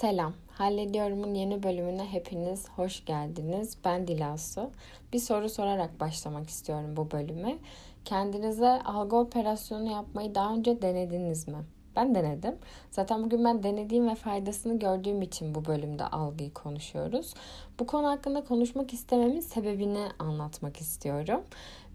Selam. Hallediyorum'un yeni bölümüne hepiniz hoş geldiniz. Ben Dilasu. Bir soru sorarak başlamak istiyorum bu bölüme. Kendinize algı operasyonu yapmayı daha önce denediniz mi? Ben denedim. Zaten bugün ben denediğim ve faydasını gördüğüm için bu bölümde algıyı konuşuyoruz. Bu konu hakkında konuşmak istememin sebebini anlatmak istiyorum.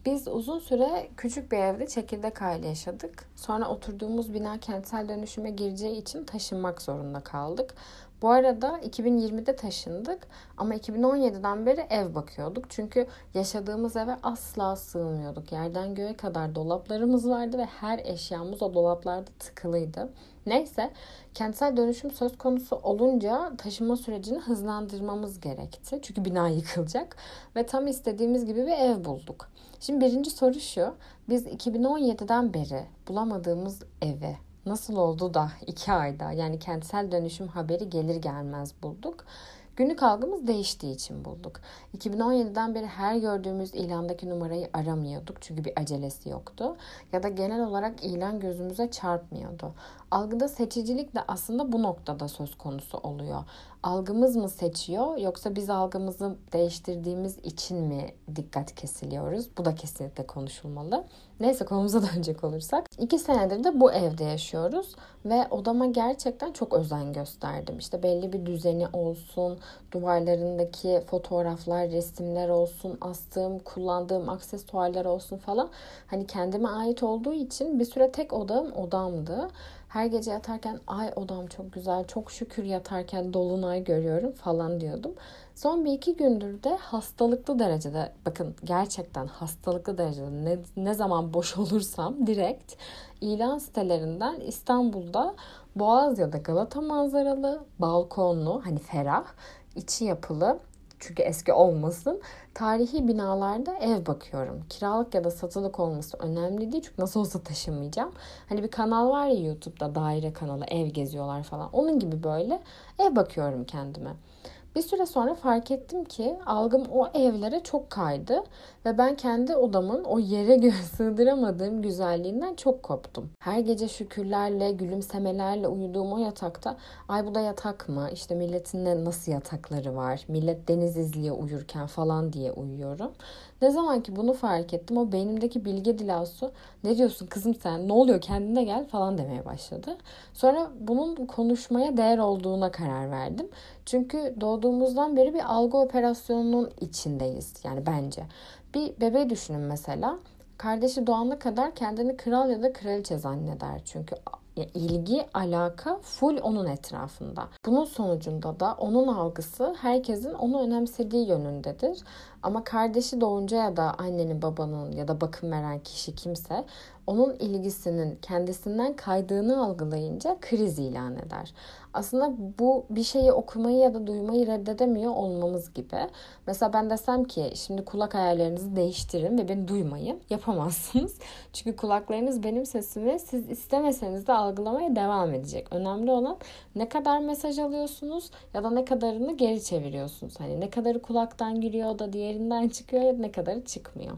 Biz uzun süre küçük bir evde çekirdek aile yaşadık. Sonra oturduğumuz bina kentsel dönüşüme gireceği için taşınmak zorunda kaldık. Bu arada 2020'de taşındık ama 2017'den beri ev bakıyorduk. Çünkü yaşadığımız eve asla sığmıyorduk. Yerden göğe kadar dolaplarımız vardı ve her eşyamız o dolaplarda tıkılıydı. Neyse kentsel dönüşüm söz konusu olunca taşınma sürecini hızlandırmamız gerekti. Çünkü bina yıkılacak ve tam istediğimiz gibi bir ev bulduk. Şimdi birinci soru şu. Biz 2017'den beri bulamadığımız evi nasıl oldu da iki ayda yani kentsel dönüşüm haberi gelir gelmez bulduk. Günlük algımız değiştiği için bulduk. 2017'den beri her gördüğümüz ilandaki numarayı aramıyorduk çünkü bir acelesi yoktu. Ya da genel olarak ilan gözümüze çarpmıyordu. Algıda seçicilik de aslında bu noktada söz konusu oluyor. Algımız mı seçiyor yoksa biz algımızı değiştirdiğimiz için mi dikkat kesiliyoruz? Bu da kesinlikle konuşulmalı. Neyse konumuza dönecek olursak. iki senedir de bu evde yaşıyoruz ve odama gerçekten çok özen gösterdim. İşte belli bir düzeni olsun, duvarlarındaki fotoğraflar, resimler olsun, astığım, kullandığım aksesuarlar olsun falan. Hani kendime ait olduğu için bir süre tek odam odamdı. Her gece yatarken ay odam çok güzel, çok şükür yatarken dolunay görüyorum falan diyordum. Son bir iki gündür de hastalıklı derecede, bakın gerçekten hastalıklı derecede ne, ne zaman boş olursam direkt ilan sitelerinden İstanbul'da Boğaz ya da Galata manzaralı, balkonlu, hani ferah, içi yapılı çünkü eski olmasın. Tarihi binalarda ev bakıyorum. Kiralık ya da satılık olması önemli değil. Çünkü nasıl olsa taşınmayacağım. Hani bir kanal var ya YouTube'da daire kanalı ev geziyorlar falan. Onun gibi böyle ev bakıyorum kendime. Bir süre sonra fark ettim ki algım o evlere çok kaydı ve ben kendi odamın o yere sığdıramadığım güzelliğinden çok koptum. Her gece şükürlerle, gülümsemelerle uyuduğum o yatakta ay bu da yatak mı? İşte milletin ne nasıl yatakları var? Millet deniz izliyor uyurken falan diye uyuyorum. Ne zaman ki bunu fark ettim o beynimdeki bilge dilasu ne diyorsun kızım sen ne oluyor kendine gel falan demeye başladı. Sonra bunun konuşmaya değer olduğuna karar verdim. Çünkü doğduğumuzdan beri bir algı operasyonunun içindeyiz yani bence. Bir bebe düşünün mesela. Kardeşi doğana kadar kendini kral ya da kraliçe zanneder. Çünkü ilgi, alaka full onun etrafında. Bunun sonucunda da onun algısı herkesin onu önemsediği yönündedir. Ama kardeşi doğunca ya da annenin, babanın ya da bakım veren kişi kimse onun ilgisinin kendisinden kaydığını algılayınca kriz ilan eder. Aslında bu bir şeyi okumayı ya da duymayı reddedemiyor olmamız gibi. Mesela ben desem ki şimdi kulak ayarlarınızı değiştirin ve beni duymayın. Yapamazsınız. Çünkü kulaklarınız benim sesimi siz istemeseniz de algılamaya devam edecek. Önemli olan ne kadar mesaj alıyorsunuz ya da ne kadarını geri çeviriyorsunuz. Hani ne kadarı kulaktan giriyor da diğerinden çıkıyor ya da ne kadarı çıkmıyor.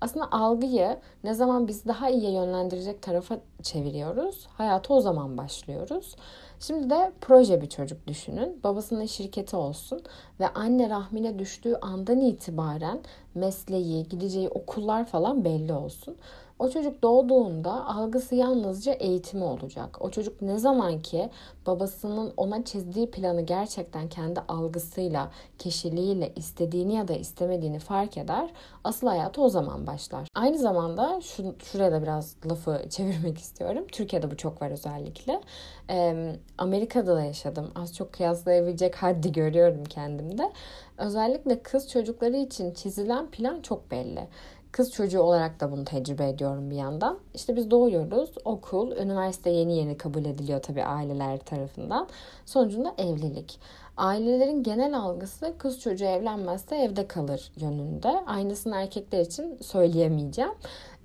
Aslında algıyı ne zaman biz daha iyiye yönlendirecek tarafa çeviriyoruz, hayata o zaman başlıyoruz. Şimdi de proje bir çocuk düşünün. Babasının şirketi olsun ve anne rahmine düştüğü andan itibaren mesleği, gideceği okullar falan belli olsun. O çocuk doğduğunda algısı yalnızca eğitimi olacak. O çocuk ne zaman ki babasının ona çizdiği planı gerçekten kendi algısıyla, kişiliğiyle istediğini ya da istemediğini fark eder. Asıl hayatı o zaman başlar. Aynı zamanda şu, şuraya da biraz lafı çevirmek istiyorum. Türkiye'de bu çok var özellikle. Ee, Amerika'da da yaşadım. Az çok kıyaslayabilecek haddi görüyorum kendimde. Özellikle kız çocukları için çizilen plan çok belli. Kız çocuğu olarak da bunu tecrübe ediyorum bir yandan. İşte biz doğuyoruz, okul, üniversite yeni yeni kabul ediliyor tabii aileler tarafından. Sonucunda evlilik. Ailelerin genel algısı kız çocuğu evlenmezse evde kalır yönünde. Aynısını erkekler için söyleyemeyeceğim.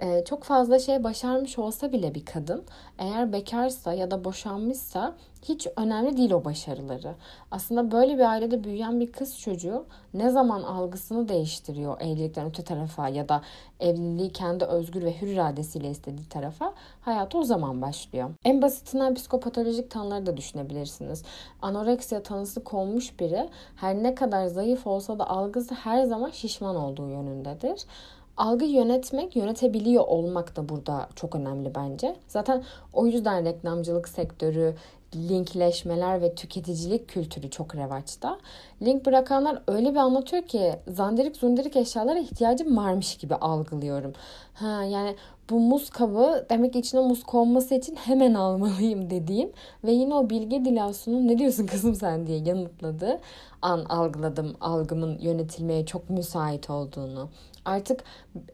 Ee, çok fazla şey başarmış olsa bile bir kadın eğer bekarsa ya da boşanmışsa hiç önemli değil o başarıları. Aslında böyle bir ailede büyüyen bir kız çocuğu ne zaman algısını değiştiriyor evlilikten öte tarafa ya da evliliği kendi özgür ve hür iradesiyle istediği tarafa hayatı o zaman başlıyor. En basitinden psikopatolojik tanıları da düşünebilirsiniz. Anoreksiya tanısı konmuş biri her ne kadar zayıf olsa da algısı her zaman şişman olduğu yönündedir algı yönetmek, yönetebiliyor olmak da burada çok önemli bence. Zaten o yüzden reklamcılık sektörü, linkleşmeler ve tüketicilik kültürü çok revaçta. Link bırakanlar öyle bir anlatıyor ki zandirik zundirik eşyalara ihtiyacım varmış gibi algılıyorum. Ha yani bu muz kabı demek ki içine muz konması için hemen almalıyım dediğim ve yine o bilge dilasunun ne diyorsun kızım sen diye yanıtladı an algıladım algımın yönetilmeye çok müsait olduğunu. Artık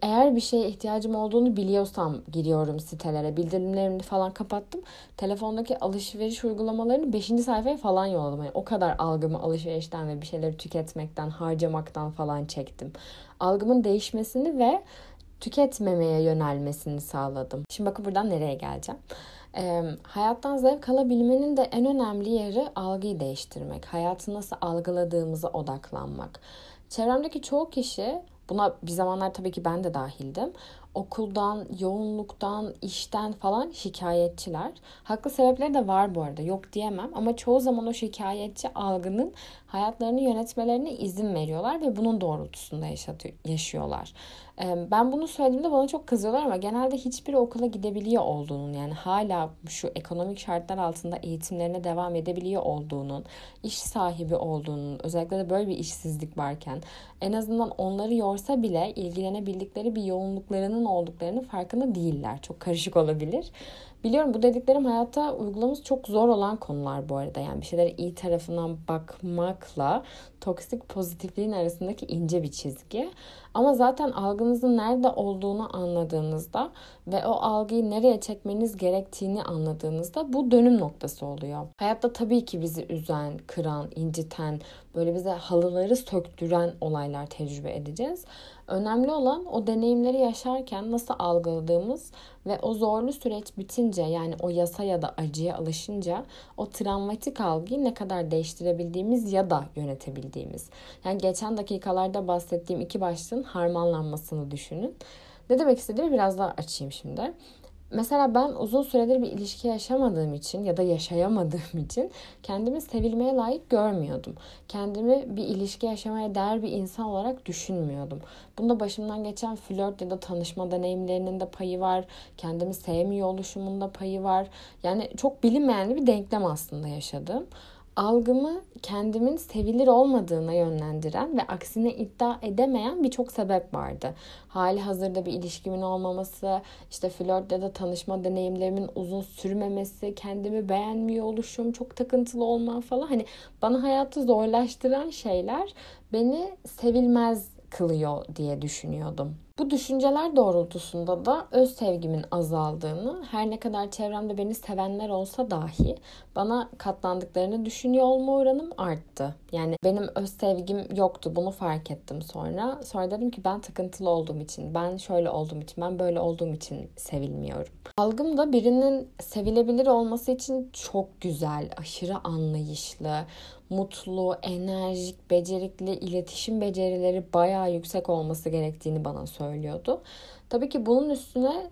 eğer bir şeye ihtiyacım olduğunu biliyorsam giriyorum sitelere. Bildirimlerimi falan kapattım. Telefondaki alışveriş uygulamalarını 5. sayfaya falan yolladım. Yani o kadar algımı alışverişten ve bir şeyleri tüketmekten, harcamaktan falan çektim. Algımın değişmesini ve tüketmemeye yönelmesini sağladım. Şimdi bakın buradan nereye geleceğim. E, hayattan zevk alabilmenin de en önemli yeri algıyı değiştirmek. Hayatı nasıl algıladığımıza odaklanmak. Çevremdeki çoğu kişi Buna bir zamanlar tabii ki ben de dahildim. Okuldan, yoğunluktan, işten falan şikayetçiler. Haklı sebepleri de var bu arada yok diyemem ama çoğu zaman o şikayetçi algının hayatlarını yönetmelerine izin veriyorlar ve bunun doğrultusunda yaşıyorlar. Ben bunu söylediğimde bana çok kızıyorlar ama genelde hiçbir okula gidebiliyor olduğunun yani hala şu ekonomik şartlar altında eğitimlerine devam edebiliyor olduğunun, iş sahibi olduğunun, özellikle de böyle bir işsizlik varken en azından onları yorsa bile ilgilenebildikleri bir yoğunluklarının olduklarını farkında değiller. Çok karışık olabilir. Biliyorum bu dediklerim hayatta uygulaması çok zor olan konular bu arada. Yani bir şeylere iyi tarafından bakmakla toksik pozitifliğin arasındaki ince bir çizgi. Ama zaten algınızın nerede olduğunu anladığınızda ve o algıyı nereye çekmeniz gerektiğini anladığınızda bu dönüm noktası oluyor. Hayatta tabii ki bizi üzen, kıran, inciten, böyle bize halıları söktüren olaylar tecrübe edeceğiz. Önemli olan o deneyimleri yaşarken nasıl algıladığımız ve o zorlu süreç bitince yani o yasa ya da acıya alışınca o travmatik algıyı ne kadar değiştirebildiğimiz ya da yönetebildiğimiz. Yani geçen dakikalarda bahsettiğim iki başlığın harmanlanmasını düşünün. Ne demek istediğimi biraz daha açayım şimdi. Mesela ben uzun süredir bir ilişki yaşamadığım için ya da yaşayamadığım için kendimi sevilmeye layık görmüyordum. Kendimi bir ilişki yaşamaya değer bir insan olarak düşünmüyordum. Bunda başımdan geçen flört ya da tanışma deneyimlerinin de payı var. Kendimi sevmiyor oluşumun payı var. Yani çok bilinmeyen bir denklem aslında yaşadım algımı kendimin sevilir olmadığına yönlendiren ve aksine iddia edemeyen birçok sebep vardı. Hali hazırda bir ilişkimin olmaması, işte flört ya da tanışma deneyimlerimin uzun sürmemesi, kendimi beğenmiyor oluşum, çok takıntılı olmam falan. Hani bana hayatı zorlaştıran şeyler beni sevilmez kılıyor diye düşünüyordum. Bu düşünceler doğrultusunda da öz sevgimin azaldığını, her ne kadar çevremde beni sevenler olsa dahi bana katlandıklarını düşünüyor olma oranım arttı. Yani benim öz sevgim yoktu. Bunu fark ettim sonra. Sonra dedim ki ben takıntılı olduğum için, ben şöyle olduğum için, ben böyle olduğum için sevilmiyorum. Algım da birinin sevilebilir olması için çok güzel, aşırı anlayışlı, mutlu, enerjik, becerikli, iletişim becerileri bayağı yüksek olması gerektiğini bana söylüyordu. Tabii ki bunun üstüne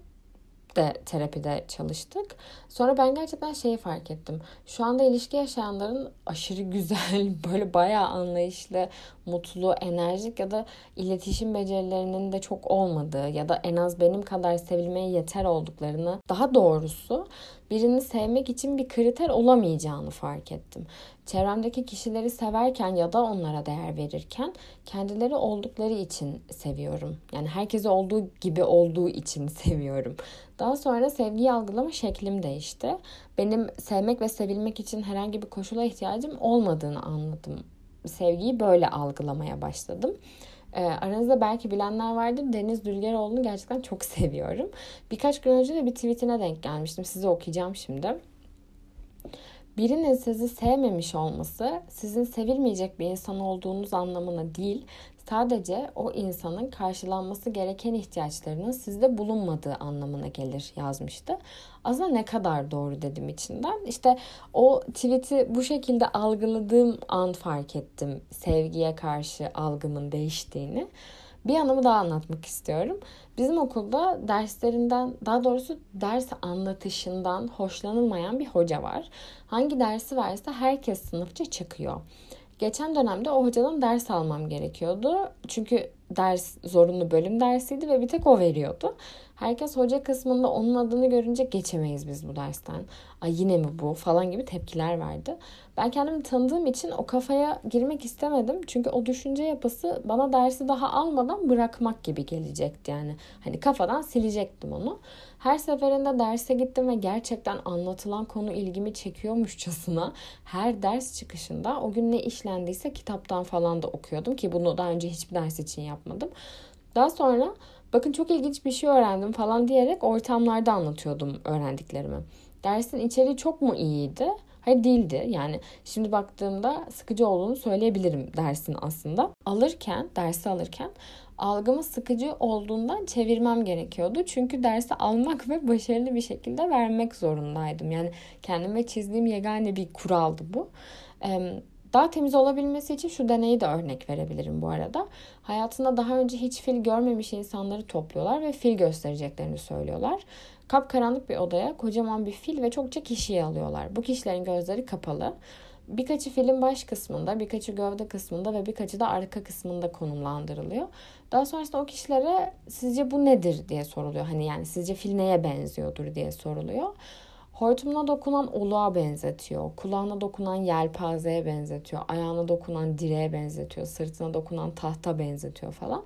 de terapide çalıştık. Sonra ben gerçekten şeyi fark ettim. Şu anda ilişki yaşayanların aşırı güzel, böyle bayağı anlayışlı, mutlu, enerjik ya da iletişim becerilerinin de çok olmadığı ya da en az benim kadar sevilmeye yeter olduklarını, daha doğrusu birini sevmek için bir kriter olamayacağını fark ettim. Çevremdeki kişileri severken ya da onlara değer verirken kendileri oldukları için seviyorum. Yani herkese olduğu gibi olduğu için seviyorum. Daha sonra sevgiyi algılama şeklim değişti. Benim sevmek ve sevilmek için herhangi bir koşula ihtiyacım olmadığını anladım. Sevgiyi böyle algılamaya başladım. E, aranızda belki bilenler vardır. Deniz Dülgeroğlu'nu gerçekten çok seviyorum. Birkaç gün önce de bir tweetine denk gelmiştim. Size okuyacağım şimdi. Birinin sizi sevmemiş olması sizin sevilmeyecek bir insan olduğunuz anlamına değil, sadece o insanın karşılanması gereken ihtiyaçlarının sizde bulunmadığı anlamına gelir yazmıştı. Aslında ne kadar doğru dedim içinden. İşte o tweet'i bu şekilde algıladığım an fark ettim sevgiye karşı algımın değiştiğini. Bir anımı daha anlatmak istiyorum. Bizim okulda derslerinden, daha doğrusu ders anlatışından hoşlanılmayan bir hoca var. Hangi dersi verse herkes sınıfça çıkıyor. Geçen dönemde o hocadan ders almam gerekiyordu. Çünkü ders zorunlu bölüm dersiydi ve bir tek o veriyordu. Herkes hoca kısmında onun adını görünce geçemeyiz biz bu dersten. Ay yine mi bu falan gibi tepkiler verdi. Ben kendimi tanıdığım için o kafaya girmek istemedim. Çünkü o düşünce yapısı bana dersi daha almadan bırakmak gibi gelecekti yani. Hani kafadan silecektim onu. Her seferinde derse gittim ve gerçekten anlatılan konu ilgimi çekiyormuşçasına her ders çıkışında o gün ne işlendiyse kitaptan falan da okuyordum ki bunu daha önce hiçbir ders için yapmadım. Daha sonra bakın çok ilginç bir şey öğrendim falan diyerek ortamlarda anlatıyordum öğrendiklerimi. Dersin içeriği çok mu iyiydi? Hayır değildi. Yani şimdi baktığımda sıkıcı olduğunu söyleyebilirim dersin aslında. Alırken, dersi alırken algımı sıkıcı olduğundan çevirmem gerekiyordu. Çünkü dersi almak ve başarılı bir şekilde vermek zorundaydım. Yani kendime çizdiğim yegane bir kuraldı bu. Daha temiz olabilmesi için şu deneyi de örnek verebilirim bu arada. Hayatında daha önce hiç fil görmemiş insanları topluyorlar ve fil göstereceklerini söylüyorlar. Kapkaranlık bir odaya kocaman bir fil ve çokça kişiyi alıyorlar. Bu kişilerin gözleri kapalı. Birkaçı filin baş kısmında, birkaçı gövde kısmında ve birkaçı da arka kısmında konumlandırılıyor. Daha sonrasında o kişilere sizce bu nedir diye soruluyor. Hani yani sizce fil neye benziyordur diye soruluyor. Hortumuna dokunan oluğa benzetiyor. Kulağına dokunan yelpazeye benzetiyor. Ayağına dokunan direğe benzetiyor. Sırtına dokunan tahta benzetiyor falan.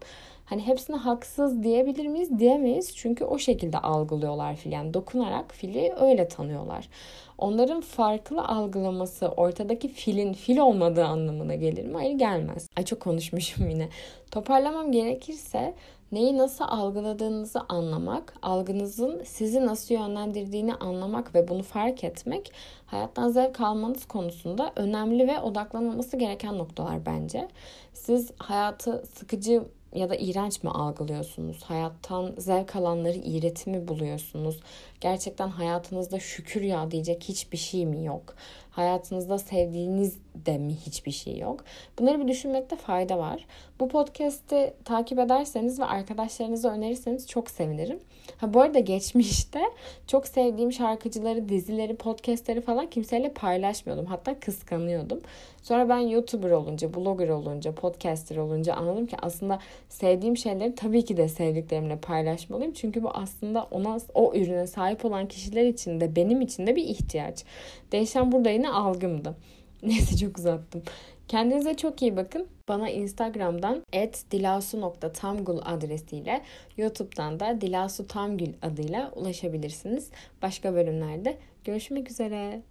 Hani hepsine haksız diyebilir miyiz? Diyemeyiz. Çünkü o şekilde algılıyorlar fil. Yani dokunarak fili öyle tanıyorlar. Onların farklı algılaması ortadaki filin fil olmadığı anlamına gelir mi? Hayır gelmez. Ay çok konuşmuşum yine. Toparlamam gerekirse neyi nasıl algıladığınızı anlamak, algınızın sizi nasıl yönlendirdiğini anlamak ve bunu fark etmek hayattan zevk almanız konusunda önemli ve odaklanılması gereken noktalar bence. Siz hayatı sıkıcı ya da iğrenç mi algılıyorsunuz? Hayattan zevk alanları iğreti mi buluyorsunuz? Gerçekten hayatınızda şükür ya diyecek hiçbir şey mi yok? Hayatınızda sevdiğiniz de mi hiçbir şey yok? Bunları bir düşünmekte fayda var. Bu podcast'i takip ederseniz ve arkadaşlarınıza önerirseniz çok sevinirim. Ha bu arada geçmişte çok sevdiğim şarkıcıları, dizileri, podcastleri falan kimseyle paylaşmıyordum. Hatta kıskanıyordum. Sonra ben YouTuber olunca, blogger olunca, podcaster olunca anladım ki aslında sevdiğim şeyleri tabii ki de sevdiklerimle paylaşmalıyım. Çünkü bu aslında ona o ürüne sahip olan kişiler için de benim için de bir ihtiyaç. Değişen burada yine algımdı. Neyse çok uzattım. Kendinize çok iyi bakın. Bana Instagram'dan dilasu.tamgul adresiyle YouTube'dan da Dilasu Tamgül adıyla ulaşabilirsiniz. Başka bölümlerde görüşmek üzere.